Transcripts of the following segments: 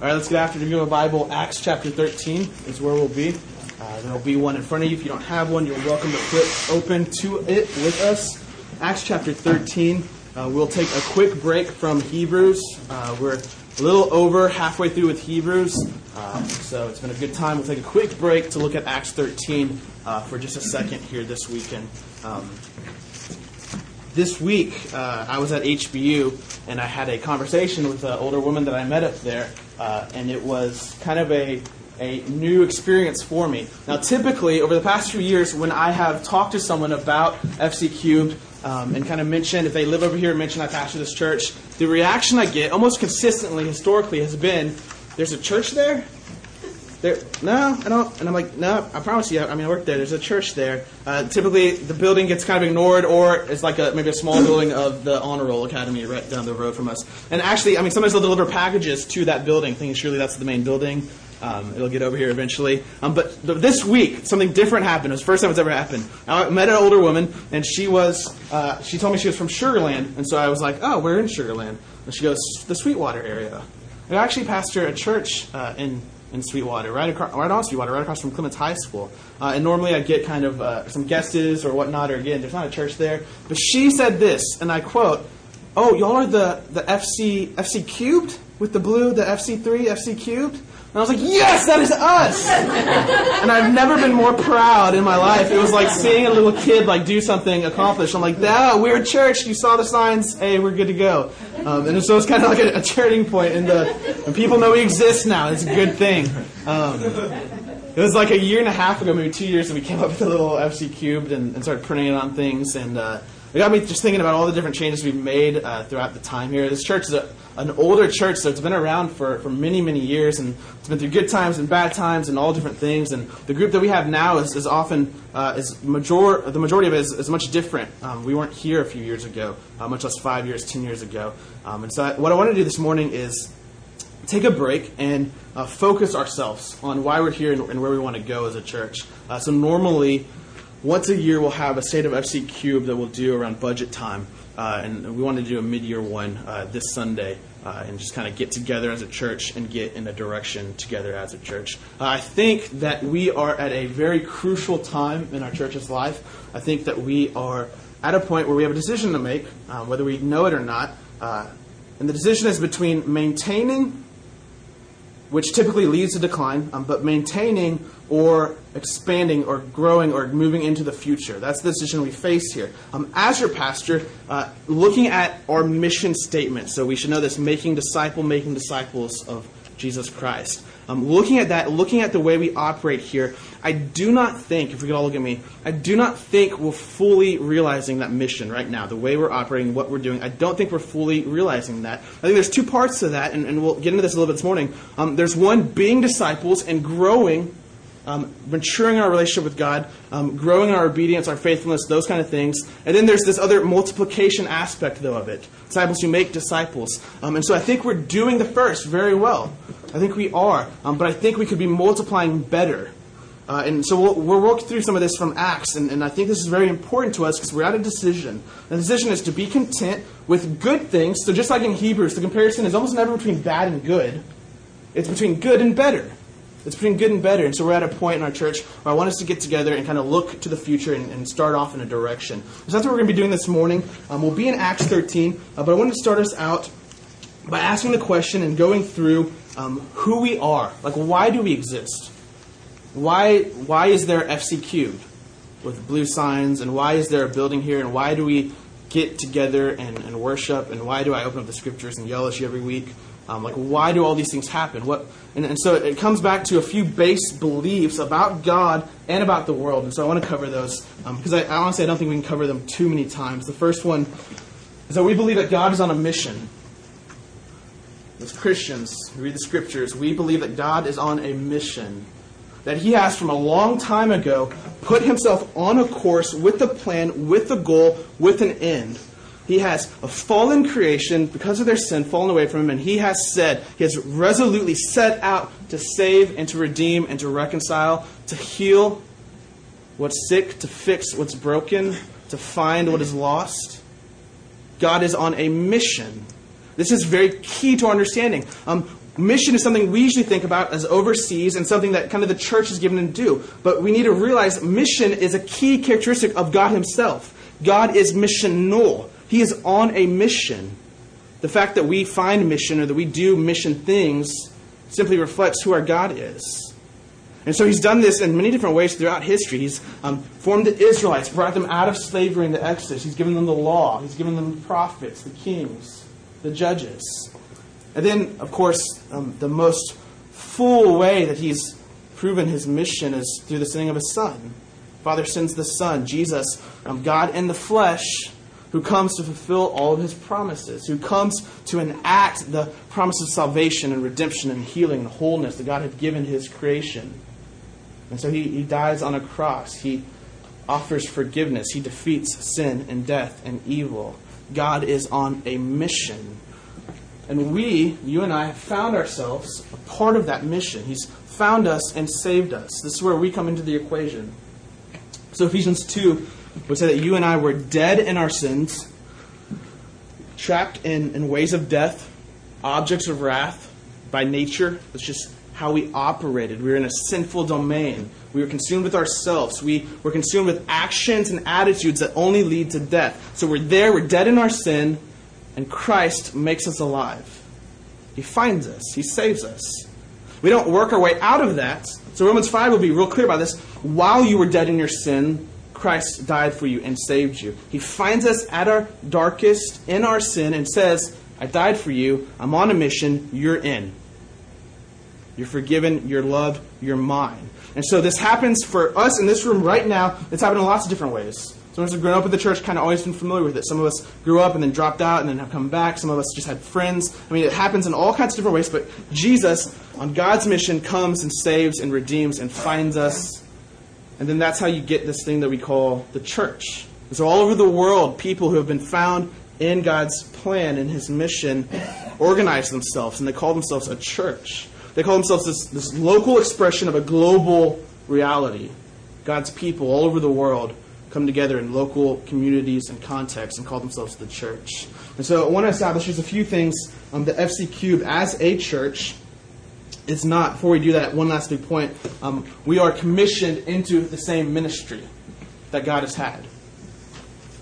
All right, let's get after it. If you have a Bible, Acts chapter 13 is where we'll be. Uh, there'll be one in front of you. If you don't have one, you're welcome to flip open to it with us. Acts chapter 13. Uh, we'll take a quick break from Hebrews. Uh, we're a little over halfway through with Hebrews, uh, so it's been a good time. We'll take a quick break to look at Acts 13 uh, for just a second here this weekend. Um, this week, uh, I was at HBU and I had a conversation with an older woman that I met up there, uh, and it was kind of a a new experience for me. Now, typically, over the past few years, when I have talked to someone about FC Cubed um, and kind of mentioned, if they live over here, and mention I pastor this church, the reaction I get almost consistently, historically, has been, "There's a church there." There, no, I don't. And I'm like, no, I promise you. I mean, I work there. There's a church there. Uh, typically, the building gets kind of ignored, or it's like a maybe a small building of the Honor Roll Academy right down the road from us. And actually, I mean, sometimes they'll deliver packages to that building, thinking surely that's the main building. Um, it'll get over here eventually. Um, but th- this week, something different happened. It was the first time it's ever happened. I met an older woman, and she was uh, she told me she was from Sugarland, and so I was like, oh, we're in Sugarland. And she goes, the Sweetwater area. I actually pastor a church uh, in in Sweetwater, right across, right on Sweetwater, right across from Clements High School. Uh, and normally I get kind of uh, some guesses or whatnot, or again, there's not a church there. But she said this, and I quote, "Oh, y'all are the the FC FC cubed with the blue, the FC3, FC cubed." And I was like, yes, that is us! and I've never been more proud in my life. It was like seeing a little kid like do something accomplished. I'm like, no, we're a church. You saw the signs. Hey, we're good to go. Um, and so it's kind of like a, a turning point in the, and people know we exist now. It's a good thing. Um, it was like a year and a half ago, maybe two years, that we came up with a little FC cubed and, and started printing it on things. And uh, it got me just thinking about all the different changes we've made uh, throughout the time here. This church is a an older church, it's been around for, for many, many years, and it's been through good times and bad times and all different things. And the group that we have now is, is often uh, is major, the majority of it is, is much different. Um, we weren't here a few years ago, uh, much less five years, ten years ago. Um, and so, I, what I want to do this morning is take a break and uh, focus ourselves on why we're here and, and where we want to go as a church. Uh, so normally, once a year, we'll have a state of FC Cube that we'll do around budget time. Uh, and we wanted to do a mid-year one uh, this Sunday, uh, and just kind of get together as a church and get in a direction together as a church. Uh, I think that we are at a very crucial time in our church's life. I think that we are at a point where we have a decision to make, uh, whether we know it or not. Uh, and the decision is between maintaining which typically leads to decline, um, but maintaining or expanding or growing or moving into the future. That's the decision we face here. Um, as your pastor, uh, looking at our mission statement, so we should know this making disciple, making disciples of Jesus Christ. Um, looking at that, looking at the way we operate here, I do not think, if we could all look at me, I do not think we're fully realizing that mission right now, the way we're operating, what we're doing. I don't think we're fully realizing that. I think there's two parts to that, and, and we'll get into this a little bit this morning. Um, there's one, being disciples and growing um, maturing our relationship with God, um, growing our obedience, our faithfulness, those kind of things. And then there's this other multiplication aspect, though, of it. Disciples who make disciples. Um, and so I think we're doing the first very well. I think we are. Um, but I think we could be multiplying better. Uh, and so we'll, we'll walk through some of this from Acts, and, and I think this is very important to us because we're at a decision. The decision is to be content with good things. So just like in Hebrews, the comparison is almost never between bad and good. It's between good and better. It's between good and better. And so we're at a point in our church where I want us to get together and kind of look to the future and, and start off in a direction. So that's what we're going to be doing this morning. Um, we'll be in Acts 13, uh, but I wanted to start us out by asking the question and going through um, who we are. Like, why do we exist? Why, why is there FC with blue signs? And why is there a building here? And why do we get together and, and worship? And why do I open up the scriptures and yell at you every week? Um, like, why do all these things happen? What, and, and, so it comes back to a few base beliefs about God and about the world. And so I want to cover those um, because I, I honestly I don't think we can cover them too many times. The first one is that we believe that God is on a mission. As Christians, we read the scriptures, we believe that God is on a mission. That He has, from a long time ago, put Himself on a course with a plan, with a goal, with an end. He has a fallen creation because of their sin fallen away from him, and he has said, he has resolutely set out to save and to redeem and to reconcile, to heal what's sick, to fix what's broken, to find what is lost. God is on a mission. This is very key to our understanding. Um, mission is something we usually think about as overseas and something that kind of the church is given to do. But we need to realize mission is a key characteristic of God Himself. God is missional, He is on a mission. The fact that we find mission or that we do mission things simply reflects who our God is. And so he's done this in many different ways throughout history. He's um, formed the Israelites, brought them out of slavery in the Exodus. He's given them the law. He's given them the prophets, the kings, the judges. And then, of course, um, the most full way that he's proven his mission is through the sending of his Son. Father sends the Son, Jesus, um, God in the flesh, who comes to fulfill all of his promises, who comes to enact the promise of salvation and redemption and healing and wholeness that God had given his creation. And so he, he dies on a cross. He offers forgiveness. He defeats sin and death and evil. God is on a mission. And we, you and I, have found ourselves a part of that mission. He's found us and saved us. This is where we come into the equation. So Ephesians 2 would say that you and I were dead in our sins, trapped in, in ways of death, objects of wrath by nature. That's just how we operated. We were in a sinful domain. We were consumed with ourselves. We were consumed with actions and attitudes that only lead to death. So we're there, we're dead in our sin, and Christ makes us alive. He finds us, He saves us. We don't work our way out of that. So Romans 5 will be real clear about this. While you were dead in your sin, Christ died for you and saved you. He finds us at our darkest in our sin and says, I died for you. I'm on a mission. You're in. You're forgiven. You're loved. You're mine. And so this happens for us in this room right now. It's happened in lots of different ways. Some of us have grown up with the church, kind of always been familiar with it. Some of us grew up and then dropped out and then have come back. Some of us just had friends. I mean, it happens in all kinds of different ways. But Jesus, on God's mission, comes and saves and redeems and finds us and then that's how you get this thing that we call the church. so all over the world, people who have been found in God's plan, in His mission, organize themselves, and they call themselves a church. They call themselves this, this local expression of a global reality. God's people all over the world come together in local communities and contexts and call themselves the church. And so I want to establish just a few things um, on the FC Cube as a church it's not, before we do that, one last big point. Um, we are commissioned into the same ministry that God has had.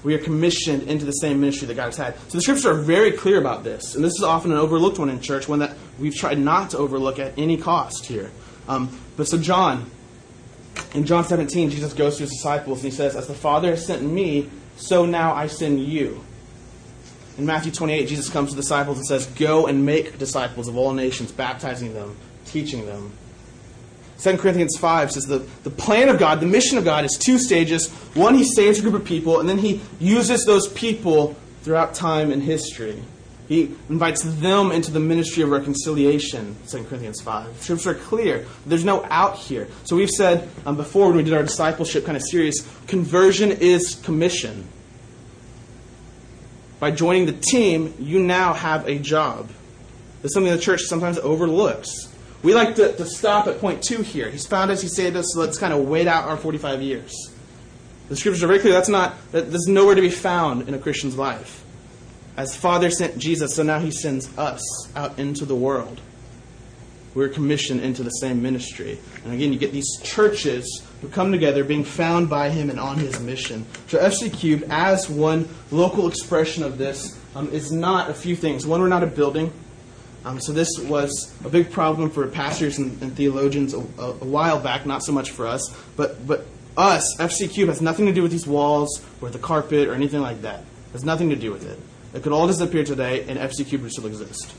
We are commissioned into the same ministry that God has had. So the scriptures are very clear about this. And this is often an overlooked one in church, one that we've tried not to overlook at any cost here. Um, but so, John, in John 17, Jesus goes to his disciples and he says, As the Father has sent me, so now I send you. In Matthew 28, Jesus comes to the disciples and says, Go and make disciples of all nations, baptizing them teaching them. 2 Corinthians 5 says the, the plan of God, the mission of God is two stages. One, he saves a group of people, and then he uses those people throughout time and history. He invites them into the ministry of reconciliation, 2 Corinthians 5. The scriptures are clear. There's no out here. So we've said um, before when we did our discipleship kind of series, conversion is commission. By joining the team, you now have a job. It's something the church sometimes overlooks. We like to, to stop at point two here. He's found us, he saved us, so let's kind of wait out our 45 years. The scriptures are very clear. That's not, that, there's nowhere to be found in a Christian's life. As Father sent Jesus, so now he sends us out into the world. We're commissioned into the same ministry. And again, you get these churches who come together being found by him and on his mission. So FC Cube, as one local expression of this, um, is not a few things. One, we're not a building. Um, so this was a big problem for pastors and, and theologians a, a, a, while back, not so much for us. But, but us, FC Cube, has nothing to do with these walls or the carpet or anything like that. It has nothing to do with it. It could all disappear today and FC Cube would still exist.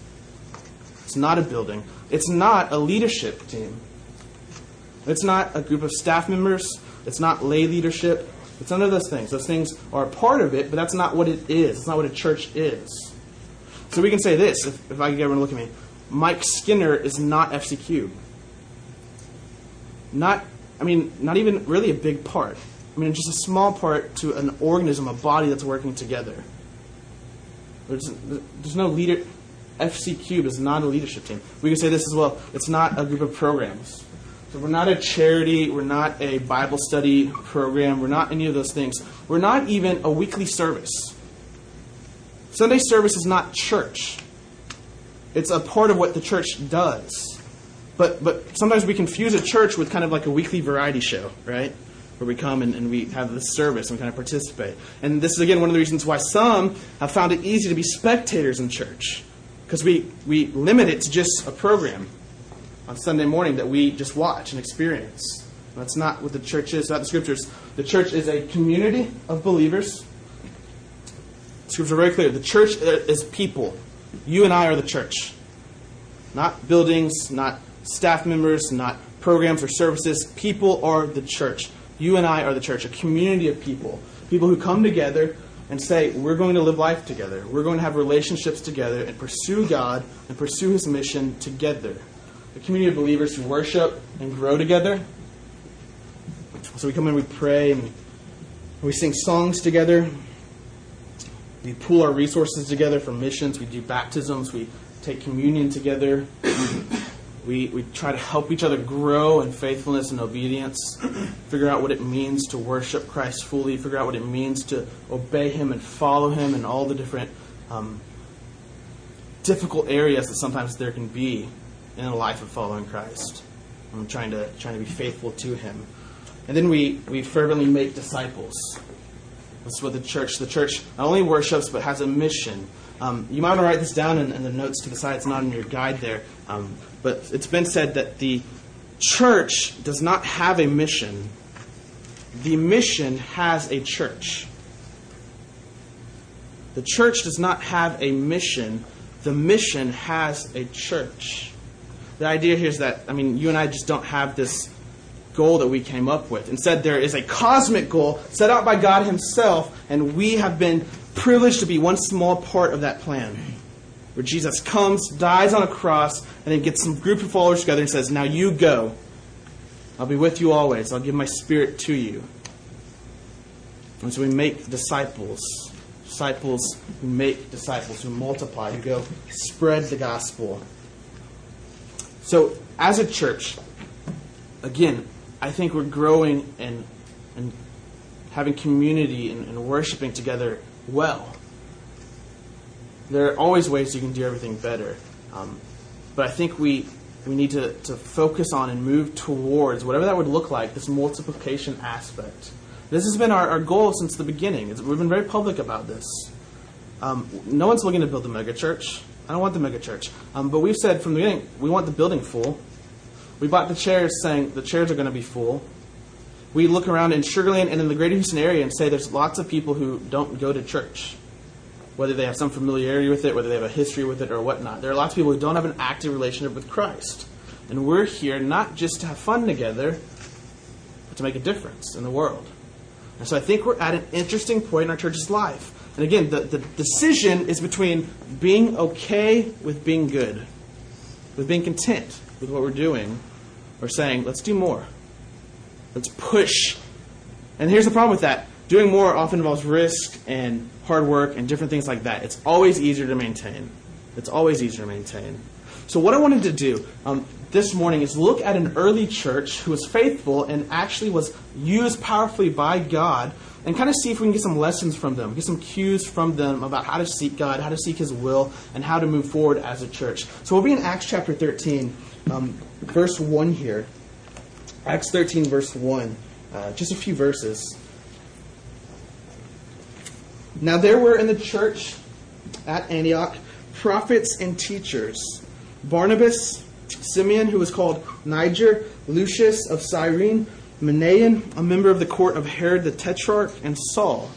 It's not a building. It's not a leadership team. It's not a group of staff members. It's not lay leadership. It's none of those things. Those things are a part of it, but that's not what it is. It's not what a church is. So we can say this, if, if I can get everyone to look at me. Mike Skinner is not FC Cube. Not, I mean, not even really a big part. I mean, just a small part to an organism, a body that's working together. There's, there's no leader. FC Cube is not a leadership team. We can say this as well. It's not a group of programs. So we're not a charity. We're not a Bible study program. We're not any of those things. We're not even a weekly service. Sunday service is not church. it's a part of what the church does. But, but sometimes we confuse a church with kind of like a weekly variety show, right? Where we come and, and we have this service and we kind of participate. And this is, again, one of the reasons why some have found it easy to be spectators in church. Because we, we limit it to just a program on Sunday morning that we just watch and experience. That's not what the church is, not the scriptures. The church is a community of believers. Are very clear. The church is people. You and I are the church. Not buildings, not staff members, not programs or services. People are the church. You and I are the church, a community of people. People who come together and say, we're going to live life together. We're going to have relationships together and pursue God and pursue His mission together. A community of believers who worship and grow together. So we come in, we pray, and we sing songs together. We pool our resources together for missions. We do baptisms. We take communion together. We, we try to help each other grow in faithfulness and obedience, figure out what it means to worship Christ fully, figure out what it means to obey Him and follow Him in all the different um, difficult areas that sometimes there can be in a life of following Christ. I'm trying to trying to be faithful to Him, and then we we fervently make disciples. That's what the church. The church not only worships but has a mission. Um, you might want to write this down in, in, the notes to the side. It's not in your guide there. Um, but it's been said that the church does not have a mission, the mission has a church. The church does not have a mission, the mission has a church. The idea here is that, I mean, you and I just don't have this goal that we came up with. Instead, there is a cosmic goal set out by God Himself, and we have been privileged to be one small part of that plan where Jesus comes, dies on a cross, and then gets some group of followers together and says, Now you go. I'll be with you always. I'll give my spirit to you. And so we make disciples. Disciples who make disciples, who multiply, who go spread the gospel. So, as a church, again, I think we're growing and, and having community and, and worshiping together well there are always ways you can do everything better. Um, but I think we, we need to, to focus on and move towards whatever that would look like, this multiplication aspect. This has been our, our goal since the beginning. It's, we've been very public about this. Um, no one's looking to build a megachurch. I don't want the megachurch. Um, but we've said from the beginning, we want the building full. We bought the chairs saying the chairs are going to be full. We look around in Sugarland and in the greater Houston area and say there's lots of people who don't go to church whether they have some familiarity with it, whether they have a history with it, or whatnot. There are lots of people who don't have an active relationship with Christ. And we're here not just to have fun together, but to make a difference in the world. And so I think we're at an interesting point in our church's life. And again, the, the decision is between being okay with being good, with being content with what we're doing, or saying, let's do more. Let's push. And here's the problem with that doing more often involves risk and hard work and different things like that. It's always easier to maintain. It's always easier to maintain. So, what I wanted to do um, this morning is look at an early church who was faithful and actually was used powerfully by God and kind of see if we can get some lessons from them, get some cues from them about how to seek God, how to seek His will, and how to move forward as a church. So, we'll be in Acts chapter 13, um, verse 1 here. Acts 13, verse 1. Uh, just a few verses. Now there were in the church at Antioch prophets and teachers Barnabas, Simeon, who was called Niger, Lucius of Cyrene, Manaen, a member of the court of Herod the Tetrarch, and Saul.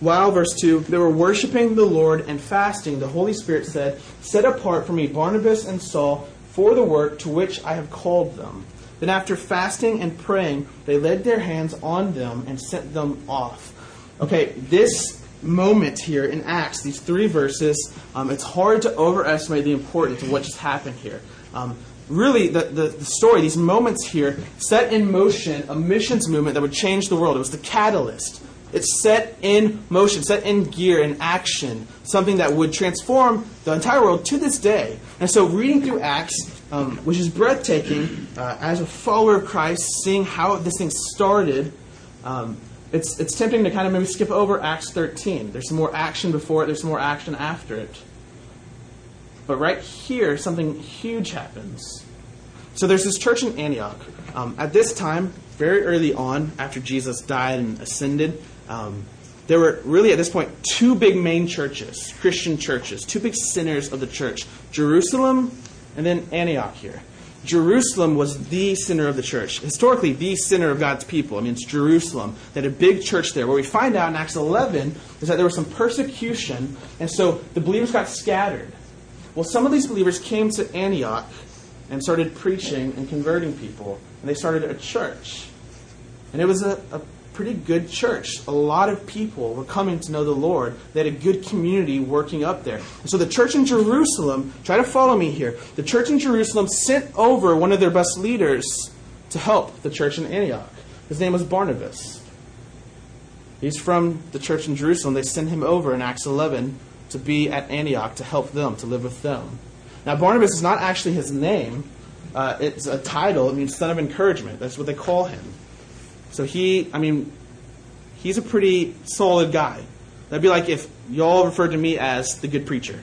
While, verse 2, they were worshiping the Lord and fasting, the Holy Spirit said, Set apart for me Barnabas and Saul for the work to which I have called them. Then, after fasting and praying, they laid their hands on them and sent them off. Okay, this moment here in Acts, these three verses, um, it's hard to overestimate the importance of what just happened here. Um, really, the, the, the, story, these moments here, set in motion a missions movement that would change the world. It was the catalyst. It set in motion, set in gear, in action, something that would transform the entire world to this day. And so, reading through Acts, um, which is breathtaking, uh, as a follower of Christ, seeing how this thing started, um, it's, it's tempting to kind of maybe skip over Acts 13. There's some more action before it, there's some more action after it. But right here, something huge happens. So there's this church in Antioch. Um, at this time, very early on, after Jesus died and ascended, um, there were really at this point two big main churches, Christian churches, two big centers of the church Jerusalem and then Antioch here. Jerusalem was the center of the church. Historically, the center of God's people. I mean, it's Jerusalem. They had a big church there. What we find out in Acts 11 is that there was some persecution, and so the believers got scattered. Well, some of these believers came to Antioch and started preaching and converting people, and they started a church. And it was a, a pretty good church. A lot of people were coming to know the Lord. They had a good community working up there. And so the church in Jerusalem, try to follow me here. The church in Jerusalem sent over one of their best leaders to help the church in Antioch. His name was Barnabas. He's from the church in Jerusalem. They sent him over in Acts 11 to be at Antioch to help them, to live with them. Now, Barnabas is not actually his name. Uh, it's a title. It means son of encouragement. That's what they call him. So he, I mean, he's a pretty solid guy. That'd be like if y'all referred to me as the good preacher.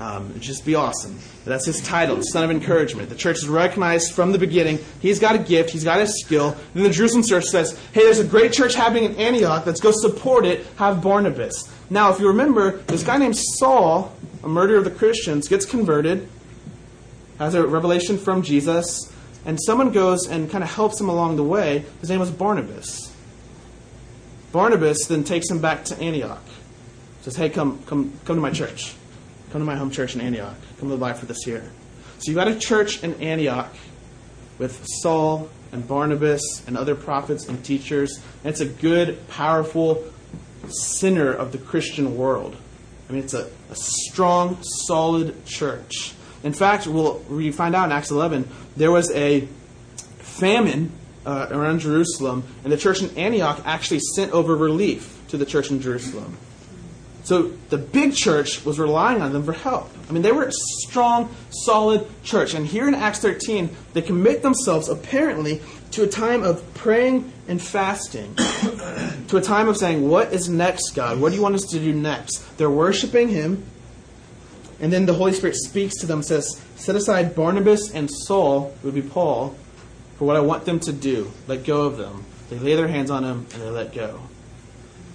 Um, it'd just be awesome. That's his title, son of encouragement. The church is recognized from the beginning. He's got a gift. He's got a skill. Then the Jerusalem church says, "Hey, there's a great church happening in Antioch. Let's go support it. Have Barnabas." Now, if you remember, this guy named Saul, a murderer of the Christians, gets converted, has a revelation from Jesus, and someone goes and kind of helps him along the way. His name was Barnabas. Barnabas then takes him back to Antioch. Says, "Hey, come, come, come to my church. Come to my home church in Antioch. Come live life with us here." So you've got a church in Antioch with Saul and Barnabas and other prophets and teachers. And it's a good, powerful center of the Christian world. I mean, it's a, a strong, solid church. In fact, we'll, we find out in Acts 11, there was a famine uh, around Jerusalem, and the church in Antioch actually sent over relief to the church in Jerusalem. So the big church was relying on them for help. I mean, they were a strong, solid church. And here in Acts 13, they commit themselves, apparently, to a time of praying and fasting, to a time of saying, What is next, God? What do you want us to do next? They're worshiping Him. And then the Holy Spirit speaks to them says, Set aside Barnabas and Saul, would be Paul, for what I want them to do. Let go of them. They lay their hands on him and they let go.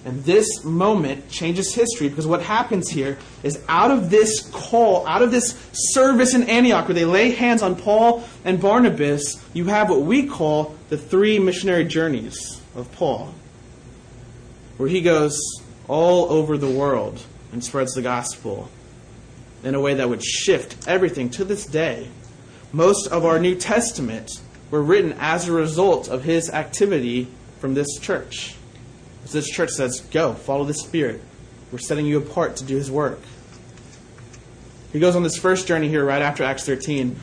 And this moment changes history because what happens here is out of this call, out of this service in Antioch where they lay hands on Paul and Barnabas, you have what we call the three missionary journeys of Paul, where he goes all over the world and spreads the gospel in a way that would shift everything to this day. Most of our New Testament were written as a result of his activity from this church. So this church says, Go, follow the Spirit. We're setting you apart to do His work. He goes on this first journey here right after Acts 13.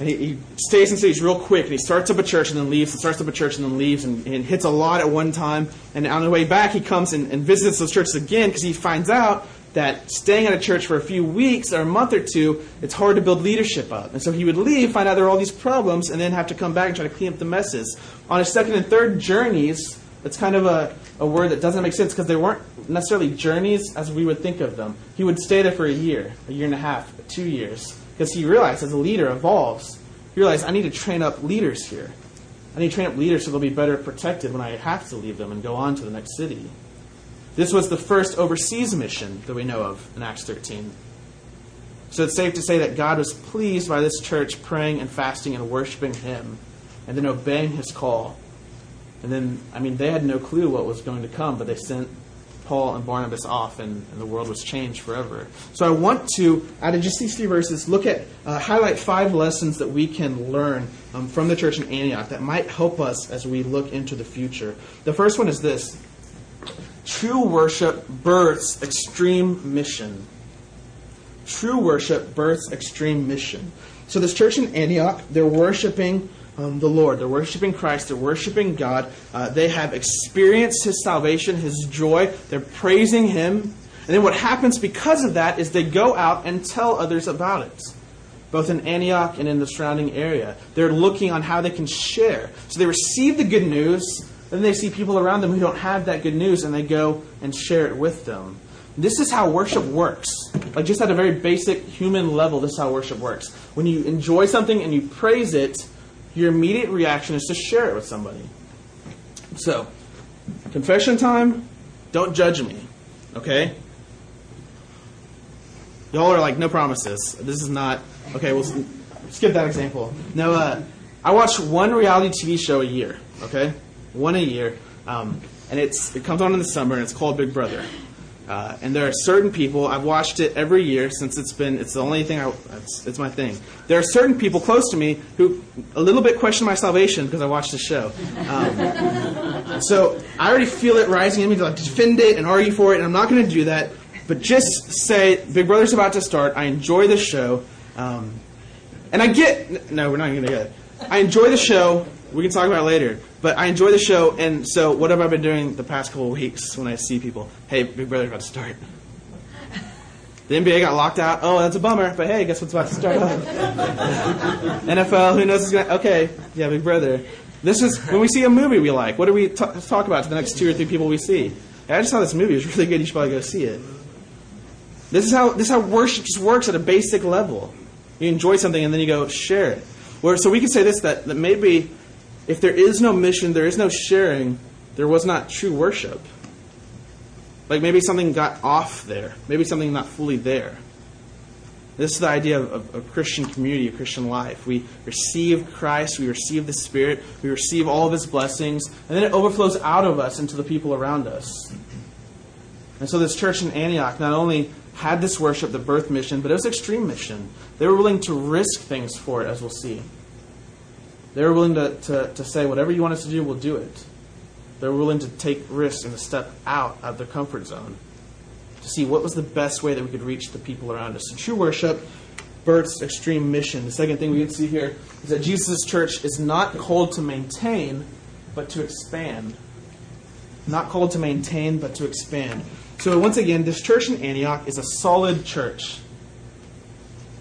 And he, he stays in cities real quick, and he starts up a church and then leaves, and starts up a church and then leaves, and, and hits a lot at one time. And on the way back, he comes and, and visits those churches again because he finds out that staying at a church for a few weeks or a month or two, it's hard to build leadership up. And so he would leave, find out there are all these problems, and then have to come back and try to clean up the messes. On his second and third journeys, it's kind of a, a word that doesn't make sense because they weren't necessarily journeys as we would think of them. He would stay there for a year, a year and a half, two years, because he realized as a leader evolves, he realized I need to train up leaders here. I need to train up leaders so they'll be better protected when I have to leave them and go on to the next city. This was the first overseas mission that we know of in Acts 13. So it's safe to say that God was pleased by this church praying and fasting and worshiping Him and then obeying His call and then, I mean, they had no clue what was going to come, but they sent Paul and Barnabas off, and, and the world was changed forever. So I want to, out of just these three verses, look at, uh, highlight five lessons that we can learn um, from the church in Antioch that might help us as we look into the future. The first one is this True worship births extreme mission. True worship births extreme mission. So this church in Antioch, they're worshiping um, the Lord. They're worshiping Christ. They're worshiping God. Uh, they have experienced His salvation, His joy. They're praising Him. And then what happens because of that is they go out and tell others about it, both in Antioch and in the surrounding area. They're looking on how they can share. So they receive the good news, then they see people around them who don't have that good news, and they go and share it with them. this is how worship works. Like just at a very basic human level, this is how worship works. When you enjoy something and you praise it, your immediate reaction is to share it with somebody. So, confession time, don't judge me. Okay? Y'all are like, no promises. This is not. Okay, we'll skip that example. No, uh, I watch one reality TV show a year. Okay? One a year. Um, and it's it comes on in the summer, and it's called Big Brother. Uh, and there are certain people I've watched it every year since it's been it's the only thing I it's, it's my thing. There are certain people close to me who a little bit question my salvation because I watched the show. Um, so I already feel it rising in me to like defend it and argue for it, and I'm not going to do that. But just say Big Brother's about to start. I enjoy the show, um, and I get no, we're not going to get it. I enjoy the show. We can talk about it later. But I enjoy the show, and so what have I been doing the past couple of weeks when I see people? Hey, Big Brother's about to start. The NBA got locked out. Oh, that's a bummer. But hey, guess what's about to start up? NFL. Who knows? Gonna, okay, yeah, Big Brother. This is when we see a movie we like. What do we t- talk about to the next two or three people we see? Hey, I just saw this movie. It was really good. You should probably go see it. This is how this is how worship just works at a basic level. You enjoy something and then you go share it. Where so we can say this that, that maybe if there is no mission, there is no sharing, there was not true worship. Like maybe something got off there, maybe something not fully there. This is the idea of, a Christian community, a Christian life. We receive Christ, we receive the Spirit, we receive all of His blessings, and then it overflows out of us into the people around us. And so this church in Antioch not only had this worship, the birth mission, but it was extreme mission. They were willing to risk things for it, as we'll see. They were willing to, to, to say, whatever you want us to do, we'll do it. They were willing to take risks and to step out of their comfort zone to see what was the best way that we could reach the people around us. So true worship births extreme mission. The second thing we can see here is that Jesus' church is not called to maintain, but to expand. Not called to maintain, but to expand. So once again, this church in Antioch is a solid church.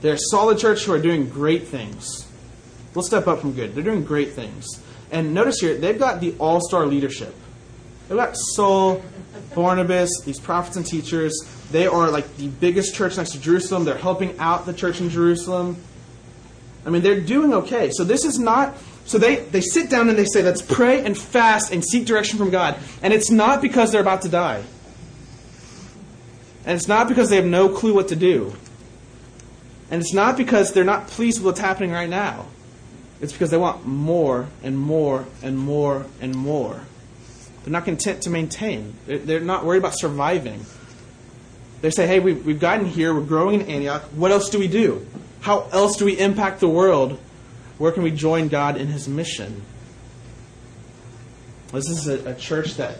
They're a solid church who are doing great things. We'll step up from good. They're doing great things. And notice here, they've got the all star leadership. They've got Saul, Barnabas, these prophets and teachers. They are like the biggest church next to Jerusalem. They're helping out the church in Jerusalem. I mean, they're doing okay. So this is not. So they, they sit down and they say, let's pray and fast and seek direction from God. And it's not because they're about to die. And it's not because they have no clue what to do. And it's not because they're not pleased with what's happening right now. It's because they want more and more and more and more. They're not content to maintain. They're not worried about surviving. They say, hey, we've, we've gotten here, we're growing in Antioch. What else do we do? How else do we impact the world? Where can we join God in his mission? This is a, a church that,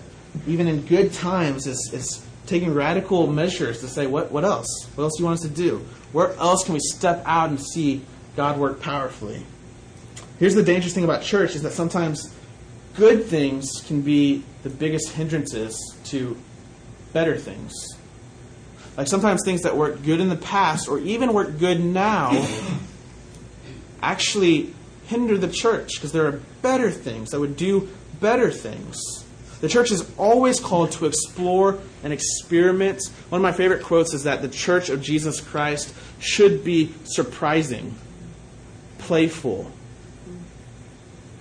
even in good times, is, is taking radical measures to say, what, what else? What else do you want us to do? Where else can we step out and see God work powerfully? Here's the dangerous thing about church is that sometimes good things can be the biggest hindrances to better things. Like sometimes things that worked good in the past or even work good now actually hinder the church because there are better things that would do better things. The church is always called to explore and experiment. One of my favorite quotes is that the church of Jesus Christ should be surprising, playful,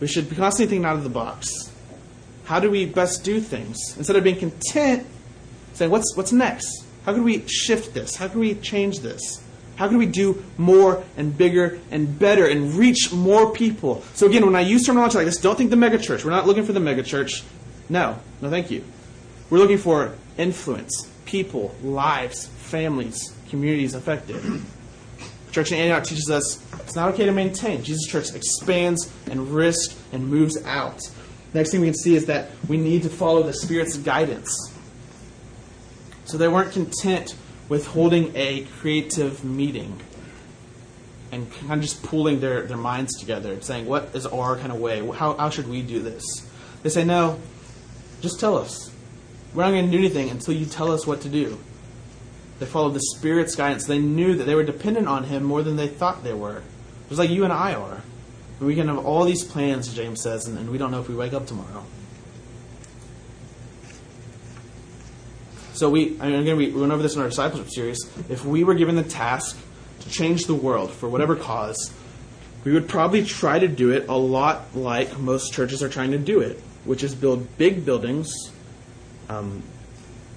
we should be constantly thinking out of the box. How do we best do things? Instead of being content, saying, what's, what's next? How can we shift this? How can we change this? How can we do more and bigger and better and reach more people? So again, when I use terminology like this, don't think the megachurch. We're not looking for the megachurch. No, no, thank you. We're looking for influence, people, lives, families, communities affected. Church in Antioch teaches us it's not okay to maintain. Jesus' church expands and risks and moves out. Next thing we can see is that we need to follow the Spirit's guidance. So they weren't content with holding a creative meeting and kind of just pulling their, their minds together and saying, what is our kind of way? How, how should we do this? They say, no, just tell us. We're not going to do anything until you tell us what to do. They followed the Spirit's guidance. They knew that they were dependent on Him more than they thought they were. Just like you and I are. We can have all these plans, James says, and, and we don't know if we wake up tomorrow. So we, I mean, again, we went over this in our discipleship series. If we were given the task to change the world for whatever cause, we would probably try to do it a lot like most churches are trying to do it, which is build big buildings, um,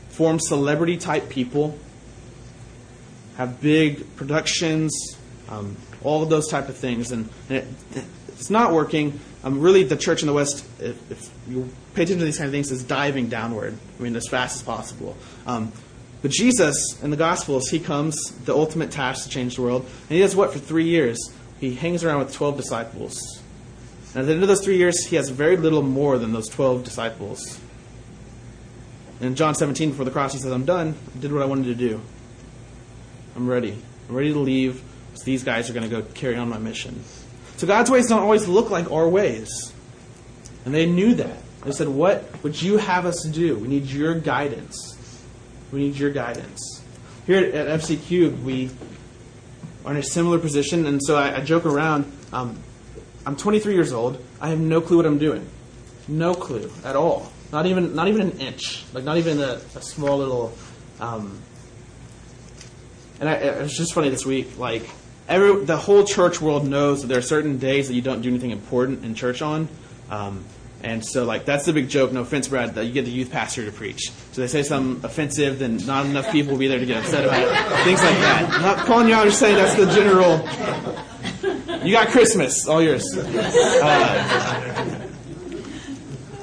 form celebrity type people, have big productions, um, all of those type of things, and, and it, it's not working. Um, really, the church in the West, if, if, you pay attention to these kind of things, is diving downward. I mean, as fast as possible. Um, but Jesus, in the Gospels, he comes, the ultimate task to change the world, and he does what for three years? He hangs around with 12 disciples. And at the end of those three years, he has very little more than those 12 disciples. In John 17, before the cross, he says, I'm done. I did what I wanted to do. I'm ready. I'm ready to leave. So these guys are going to go carry on my mission. So God's ways don't always look like our ways. And they knew that. They said, What would you have us do? We need your guidance. We need your guidance. Here at FC Cube, we are in a similar position, and so I, I joke around. Um, I'm 23 years old. I have no clue what I'm doing. No clue at all. Not even not even an inch. Like not even a, a small little. Um, and I, it was just funny this week. Like every the whole church world knows that there are certain days that you don't do anything important in church on. Um, and so, like, that's the big joke. No offense, Brad, that you get the youth pastor to preach. So they say something offensive, then not enough people will be there to get upset about it. Things like that. I'm not calling you out, I'm just saying that's the general. You got Christmas, all yours. Uh,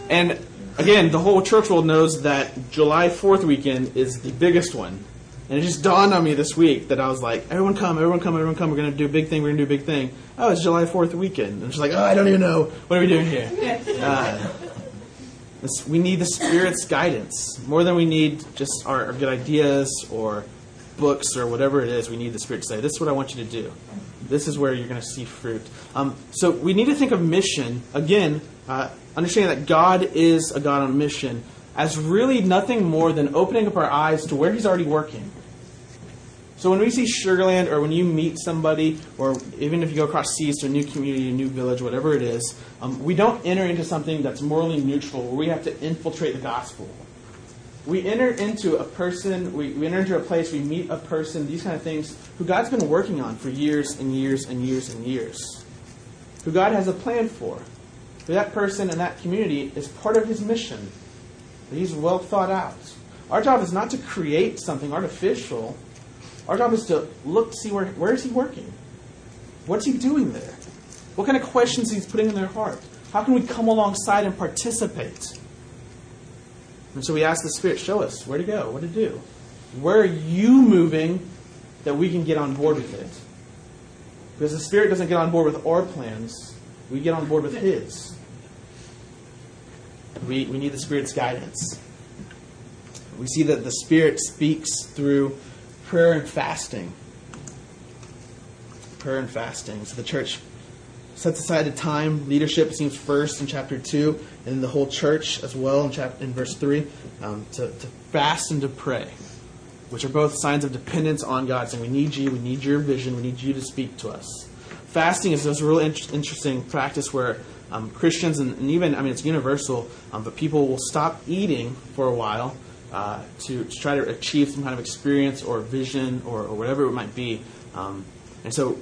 and again, the whole church world knows that July 4th weekend is the biggest one. And it just dawned on me this week that I was like, everyone come, everyone come, everyone come. We're going to do a big thing. We're going to do a big thing. Oh, it's July 4th weekend. And she's like, oh, I don't even know. What are we doing here? Uh, we need the Spirit's guidance. More than we need just our, our, good ideas or books or whatever it is, we need the Spirit to say, this is what I want you to do. This is where you're going to see fruit. Um, so we need to think of mission, again, uh, understanding that God is a God on mission, as really nothing more than opening up our eyes to where He's already working. So when we see Sugarland, or when you meet somebody, or even if you go across seas to a new community, a new village, whatever it is, um, we don't enter into something that's morally neutral, where we have to infiltrate the gospel. We enter into a person, we, we enter into a place, we meet a person, these kind of things, who God's been working on for years and years and years and years. Who God has a plan for. For that person and that community is part of his mission. He's well thought out. Our job is not to create something artificial our job is to look see where, where is he working? What's he doing there? What kind of questions he's putting in their heart? How can we come alongside and participate? And so we ask the Spirit, show us where to go, what to do. Where are you moving that we can get on board with it? Because the Spirit doesn't get on board with our plans, we get on board with His. We, we need the Spirit's guidance. We see that the Spirit speaks through prayer and fasting. Prayer and fasting. So the church sets aside a time. Leadership seems first in chapter 2, and the whole church as well in, chapter, in verse 3, um, to, to fast and to pray, which are both signs of dependence on God, saying, We need you, we need your vision, we need you to speak to us. Fasting is this really in- interesting practice where um, Christians, and, and, even, I mean, it's universal, um, but people will stop eating for a while uh, to, to, try to achieve some kind of experience or vision or, or whatever it might be. Um, and so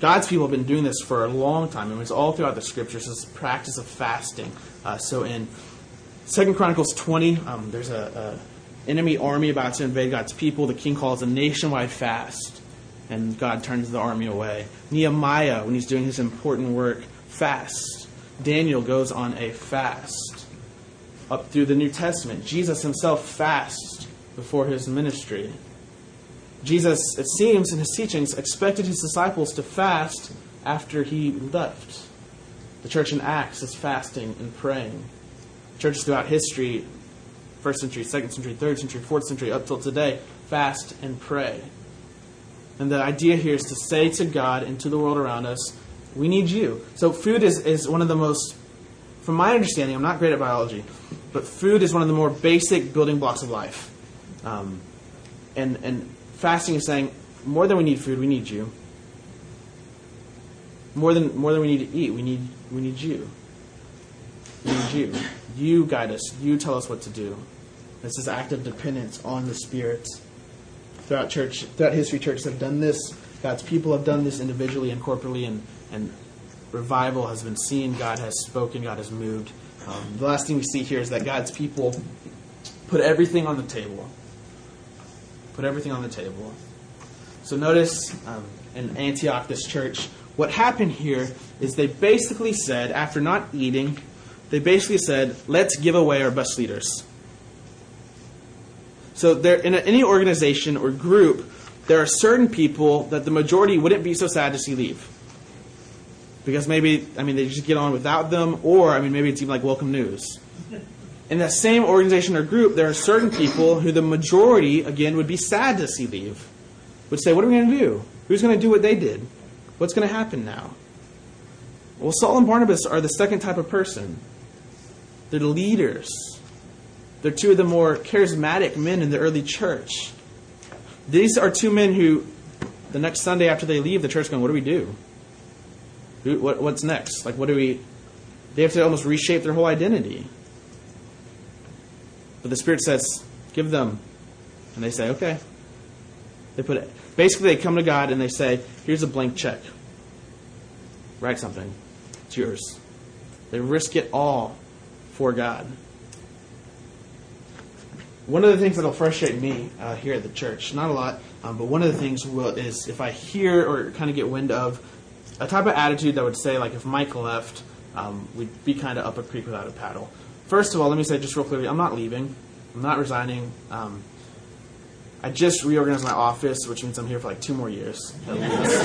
God's people have been doing this for a long time. I mean, it's all throughout the scriptures, this practice of fasting. Uh, so in Second Chronicles 20, um, there's a, a, enemy army about to invade God's people. The king calls a nationwide fast, and God turns the army away. Nehemiah, when he's doing his important work, fast. Daniel goes on a fast up through the New Testament. Jesus himself fasts before his ministry. Jesus, it seems, in his teachings, expected his disciples to fast after he left. The church in Acts is fasting and praying. Churches throughout history, first century, second century, third century, fourth century, up till today, fast and pray. And the idea here is to say to God and to the world around us, we need you. So food is, is one of the most from my understanding, I'm not great at biology, but food is one of the more basic building blocks of life. Um, and, and fasting is saying, more than we need food, we need you. More than, more than we need to eat, we need, we need you. We need you. You guide us. You tell us what to do. It's this act of dependence on the Spirit. Throughout church, throughout history, churches have done this. God's people have done this individually and corporately, and, and revival has been seen. God has spoken. God has moved. Um, the last thing we see here is that God's people put everything on the table. Put everything on the table. So notice um, in Antioch, this church, what happened here is they basically said, after not eating, they basically said, let's give away our best leaders. So there, in any organization or group, there are certain people that the majority wouldn't be so sad to see leave. Because maybe, I mean, they just get on without them, or, I mean, maybe it's even like welcome news. In that same organization or group, there are certain people who the majority, again, would be sad to see leave. Would say, what are we going to do? Who's going to do what they did? What's going to happen now? Well, Saul and Barnabas are the second type of person. They're leaders. They're two of the more charismatic men in the early church. These are two men who, the next Sunday after they leave the church, going, What do we do? What, what's next? Like, what do we. They have to almost reshape their whole identity. But the Spirit says, Give them. And they say, Okay. They put it. Basically, they come to God and they say, Here's a blank check. Write something. It's yours. They risk it all for God. One of the things that'll frustrate me uh, here at the church, not a lot, um, but one of the things will, is if I hear or kind of get wind of a type of attitude that would say, like, if Mike left, um, we'd be kind of up a creek without a paddle. First of all, let me say just real clearly, I'm not leaving. I'm not resigning. Um, I just reorganized my office, which means I'm here for like two more years at least.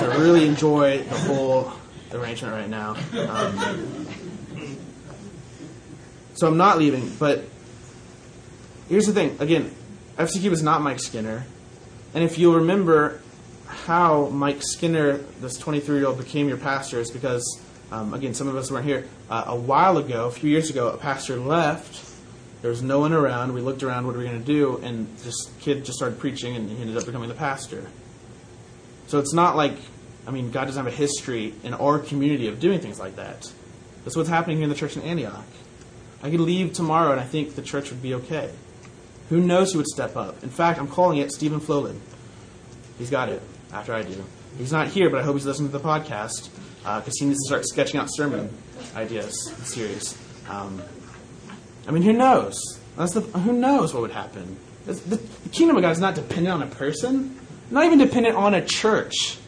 so I really enjoy the whole arrangement right now. Um, so I'm not leaving, but here's the thing. Again, FCQ is not Mike Skinner, and if you'll remember how Mike Skinner, this 23 year old, became your pastor, is because um, again, some of us weren't here. Uh, a while ago, a few years ago, a pastor left. There was no one around. We looked around. What are we going to do? And this kid just started preaching, and he ended up becoming the pastor. So it's not like, I mean, God doesn't have a history in our community of doing things like that. That's what's happening here in the church in Antioch. I could leave tomorrow, and I think the church would be okay. Who knows who would step up? In fact, I'm calling it Stephen Flowland. He's got it after I do. He's not here, but I hope he's listening to the podcast because uh, he needs to start sketching out sermon ideas series. Um, I mean, who knows? That's the, who knows what would happen? The, the, kingdom of God is not dependent on a person, not even dependent on a church.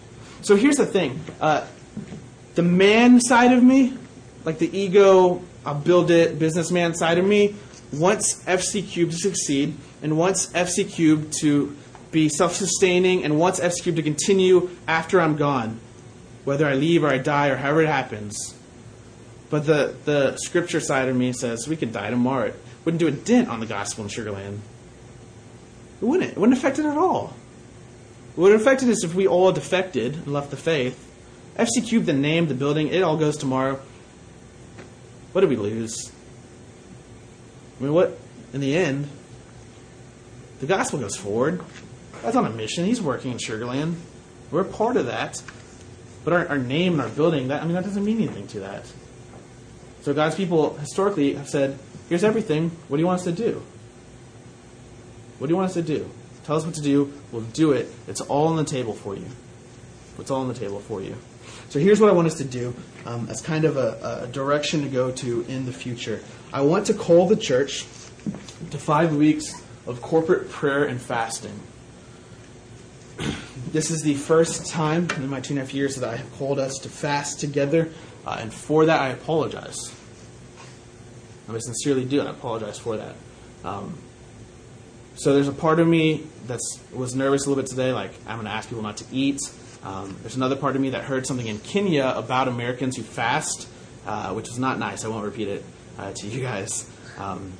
So here's the thing: uh, the man side of me, like the ego, I'll build it, businessman side of me, wants FC Cube to succeed and wants FC Cube to be self-sustaining and wants FC Cube to continue after I'm gone, whether I leave or I die or however it happens. But the, the scripture side of me says we could die tomorrow. It wouldn't do a dent on the gospel in Sugarland. It wouldn't. It wouldn't affect it at all. What would affect it is if we all defected and left the faith. FC Cube, the name, the building, it all goes tomorrow. What did we lose? I mean, what, in the end, the gospel goes forward. That's on a mission. He's working in Sugarland. We're part of that. But our, our name and our building, that I mean, that doesn't mean anything to that. So God's people historically have said, here's everything. What do you want us to do? What do you want us to do? Tell us what to do. We'll do it. It's all on the table for you. It's all on the table for you. So here's what I want us to do um, as kind of a, a direction to go to in the future. I want to call the church to five weeks of corporate prayer and fasting. This is the first time in my two and a half years that I have called us to fast together, uh, and for that I apologize. I sincerely do, I apologize for that. Um, so there's a part of me that was nervous a little bit today, like I'm going to ask people not to eat. Um, there's another part of me that heard something in Kenya about Americans who fast, uh, which is not nice. I won't repeat it uh, to you guys. Um,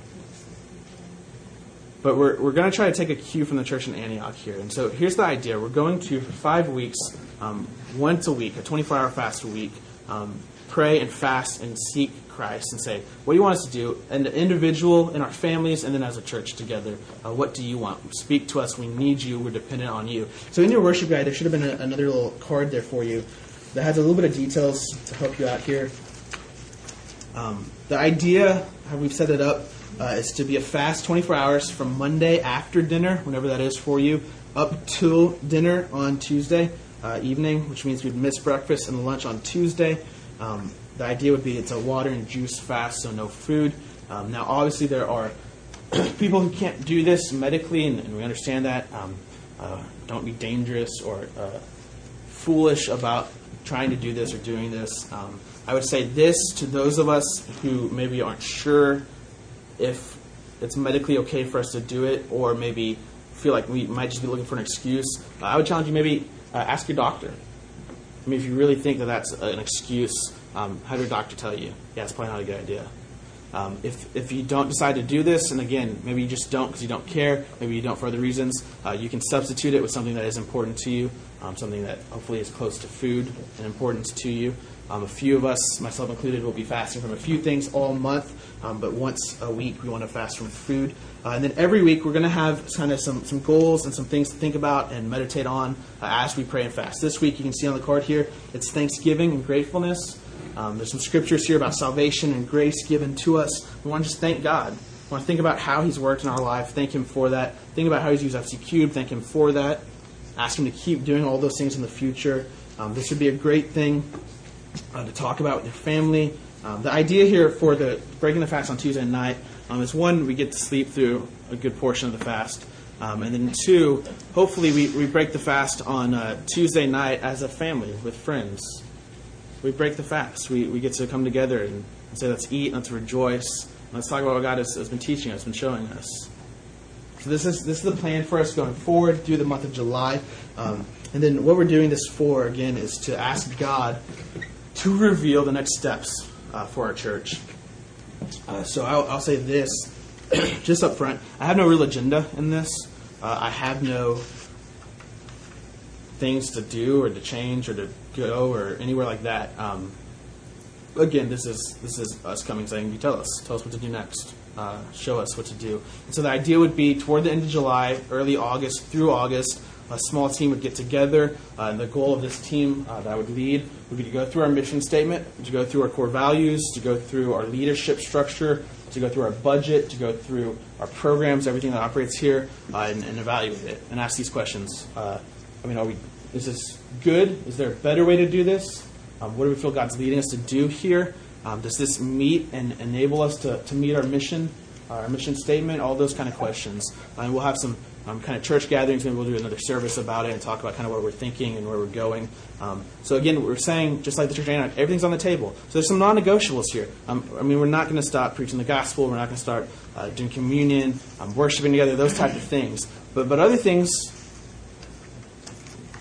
but we're, we're going to try to take a cue from the church in Antioch here. And so here's the idea. We're going to, for five weeks, um, once a week, a 24 hour fast a week, um, pray and fast and seek Christ and say, What do you want us to do? And the individual, in our families, and then as a church together, uh, what do you want? Speak to us. We need you. We're dependent on you. So in your worship guide, there should have been a, another little card there for you that has a little bit of details to help you out here. Um, the idea, how we've set it up, uh, is to be a fast 24 hours from Monday after dinner, whenever that is for you, up till dinner on Tuesday uh, evening, which means we'd miss breakfast and lunch on Tuesday. Um, the idea would be it's a water and juice fast, so no food. Um, now, obviously, there are people who can't do this medically, and, and we understand that. Um, uh, don't be dangerous or uh, foolish about trying to do this or doing this. Um, I would say this to those of us who maybe aren't sure if it's medically okay for us to do it, or maybe feel like we might just be looking for an excuse. Uh, I would challenge you maybe uh, ask your doctor. I mean, if you really think that that's an excuse, um, have your doctor tell you, yeah, it's probably not a good idea. Um, if, if you don't decide to do this, and again, maybe you just don't because you don't care, maybe you don't for other reasons, uh, you can substitute it with something that is important to you, um, something that hopefully is close to food and importance to you. Um, a few of us, myself included, will be fasting from a few things all month, um, but once a week we want to fast from food. Uh, and then every week we're going to have kind of some, some goals and some things to think about and meditate on uh, as we pray and fast. This week you can see on the card here, it's Thanksgiving and gratefulness. Um, there's some scriptures here about salvation and grace given to us. We want to just thank God. We want to think about how He's worked in our life, thank Him for that. Think about how He's used FC Cube, thank Him for that. Ask Him to keep doing all those things in the future. Um, this would be a great thing uh, to talk about with your family. Um, the idea here for the breaking the fast on Tuesday night um, is one, we get to sleep through a good portion of the fast. Um, and then two, hopefully we, we break the fast on uh, Tuesday night as a family with friends. We break the fast. We, we get to come together and say, let's eat, let's rejoice, let's talk about what God has, has been teaching us, been showing us. So this is this is the plan for us going forward through the month of July. Um, and then what we're doing this for again is to ask God to reveal the next steps uh, for our church. Uh, so I'll, I'll, say this just up front. I have no real agenda in this. Uh, I have no things to do or to change or to go or anywhere like that. Um, again, this is this is us coming saying, "You tell us, tell us what to do next, uh, show us what to do." And so the idea would be toward the end of July, early August through August, a small team would get together, uh, and the goal of this team uh, that I would lead would be to go through our mission statement, to go through our core values, to go through our leadership structure, to go through our budget, to go through our programs, everything that operates here, uh, and, and, evaluate it and ask these questions. Uh, I mean, are we? Is this good? Is there a better way to do this? Um, what do we feel God's leading us to do here? Um, does this meet and enable us to, to meet our mission, our mission statement? All those kind of questions. And we'll have some um, kind of church gatherings. Maybe we'll do another service about it and talk about kind of what we're thinking and where we're going. Um, so again, we're saying, just like the church Antioch, everything's on the table. So there's some non-negotiables here. Um, I mean, we're not going to stop preaching the gospel. We're not going to start uh, doing communion, um, worshiping together, those type of things. But but other things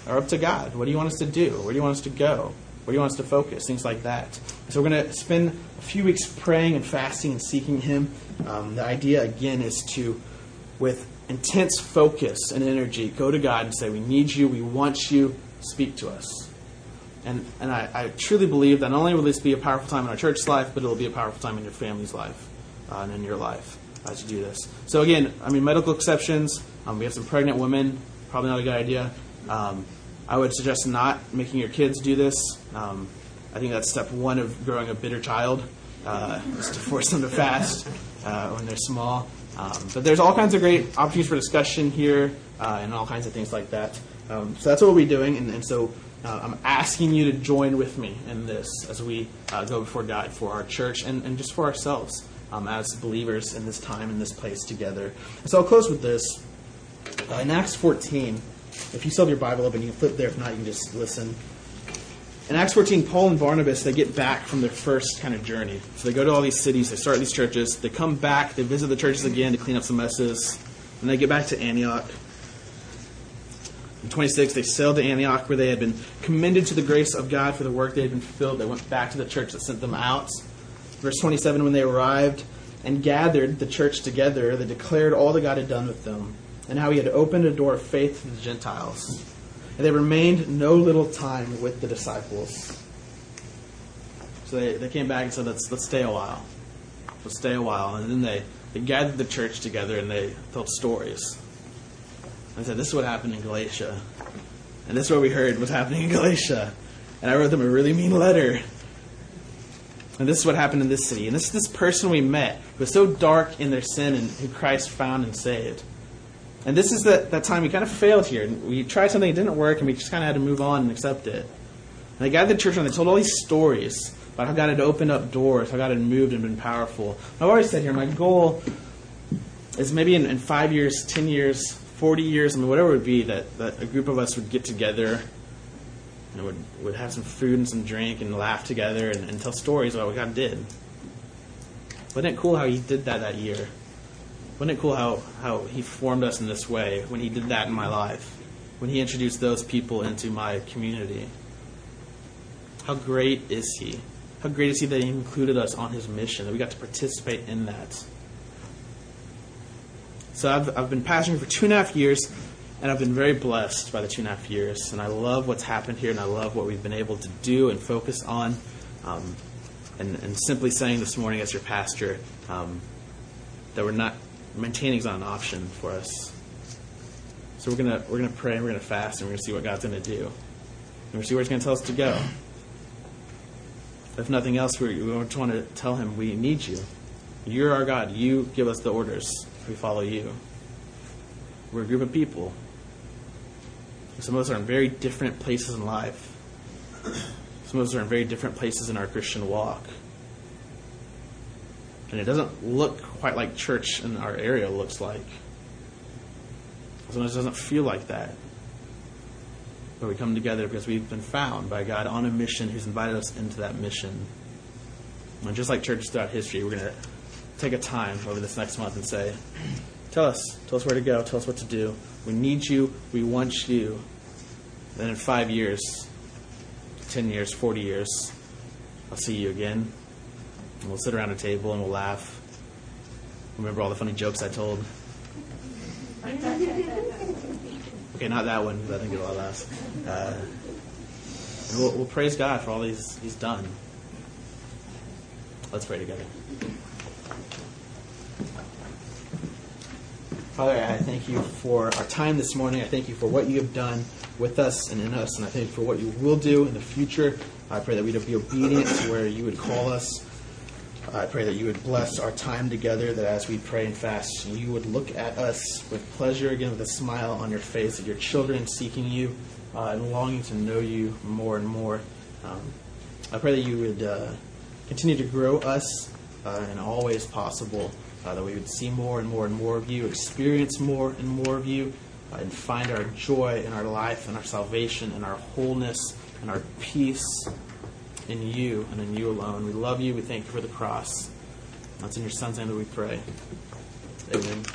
are up to God. What do you want us to do? Where do you want us to go? Where do you want us to focus? Things like that. So we're going to spend a few weeks praying and fasting and seeking Him. Um, the idea again is to, with intense focus and energy, go to God and say, We need you, we want you, speak to us. And, and I, I truly believe that not only will this be a powerful time in our church's life, but it'll be a powerful time in your family's life uh, and in your life as you do this. So, again, I mean, medical exceptions. Um, we have some pregnant women, probably not a good idea. Um, I would suggest not making your kids do this. Um, I think that's step one of growing a bitter child, uh, is to force them to fast uh, when they're small. Um, but there's all kinds of great opportunities for discussion here uh, and all kinds of things like that. Um, so that's what we'll be doing, and, and so uh, I'm asking you to join with me in this as we uh, go before God for our church and, and just for ourselves um, as believers in this time in this place together. And so I'll close with this. Uh, in Acts 14, if you still have your Bible open, you can flip there. If not, you can just listen. In Acts 14, Paul and Barnabas, they get back from their first kind of journey. So they go to all these cities, they start these churches, they come back, they visit the churches again to clean up some messes, and they get back to Antioch. In 26, they sailed to Antioch where they had been commended to the grace of God for the work they had been fulfilled. They went back to the church that sent them out. Verse 27, when they arrived and gathered the church together, they declared all that God had done with them and how he had opened a door of faith to the Gentiles. And they remained no little time with the disciples. So they, they came back and said, let's, let's stay a while. Let's stay a while. And then they, they gathered the church together and they told stories. And said, this is what happened in Galatia. And this is what we heard was happening in Galatia. And I wrote them a really mean letter. And this is what happened in this city. And this is this person we met who was so dark in their sin and who Christ found and saved. And this is that, that time we kind of failed here. We tried something that didn't work, and we just kind of had to move on and accept it. And they gathered the church and they told all these stories about how God had opened up doors, how God had moved and been powerful. I've already said here, my goal is maybe in, in five years, ten years, 40 years, I mean, whatever it would be, that, that a group of us would get together and would, would have some food and some drink and laugh together and, and tell stories about what God did. Wasn't it cool how He did that that year? Wasn't it cool how, how He formed us in this way when He did that in my life? When He introduced those people into my community? How great is He? How great is He that He included us on His mission, that we got to participate in that? So I've, I've been pastoring for two and a half years, and I've been very blessed by the two and a half years. And I love what's happened here, and I love what we've been able to do and focus on. Um, and, and simply saying this morning as your pastor um, that we're not maintaining is not an option for us. So we're gonna we're gonna pray and we're gonna fast and we're gonna see what God's gonna do. And we're gonna see where He's gonna tell us to go. If nothing else, we, we want to tell Him we need you. You're our God. You give us the orders. We follow you. We're a group of people. Some of us are in very different places in life. Some of us are in very different places in our Christian walk. And it doesn't look quite like church in our area looks like. Sometimes it doesn't feel like that. But we come together because we've been found by God on a mission who's invited us into that mission. And just like churches throughout history, we're going to take a time over this next month and say, Tell us. Tell us where to go. Tell us what to do. We need you. We want you. Then in five years, 10 years, 40 years, I'll see you again. And we'll sit around a table and we'll laugh. Remember all the funny jokes I told? Okay, not that one, because I think it'll last. Uh, we'll, we'll praise God for all he's, he's done. Let's pray together. Father, I thank you for our time this morning. I thank you for what you have done with us and in us, and I thank you for what you will do in the future. I pray that we would be obedient to where you would call us. I pray that you would bless our time together, that as we pray and fast, you would look at us with pleasure, again, with a smile on your face, of your children seeking you uh, and longing to know you more and more. Um, I pray that you would uh, continue to grow us uh, in all ways possible, uh, that we would see more and more and more of you, experience more and more of you, uh, and find our joy in our life and our salvation and our wholeness and our peace in you and in you alone. We love you. We thank you for the cross. That's in your son's name that we pray. Amen.